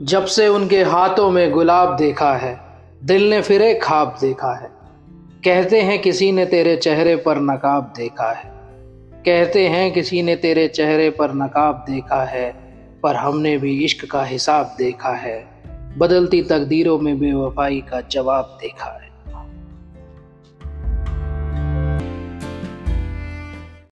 जब से उनके हाथों में गुलाब देखा है, दिल ने फिर एक खाब देखा है। कहते हैं, किसी ने तेरे चेहरे पर नकाब देखा है। कहते हैं, किसी ने तेरे चेहरे पर नकाब देखा है, पर हमने भी इश्क का हिसाब देखा है। बदलती तकदीरों में बेवफाई का जवाब देखा है।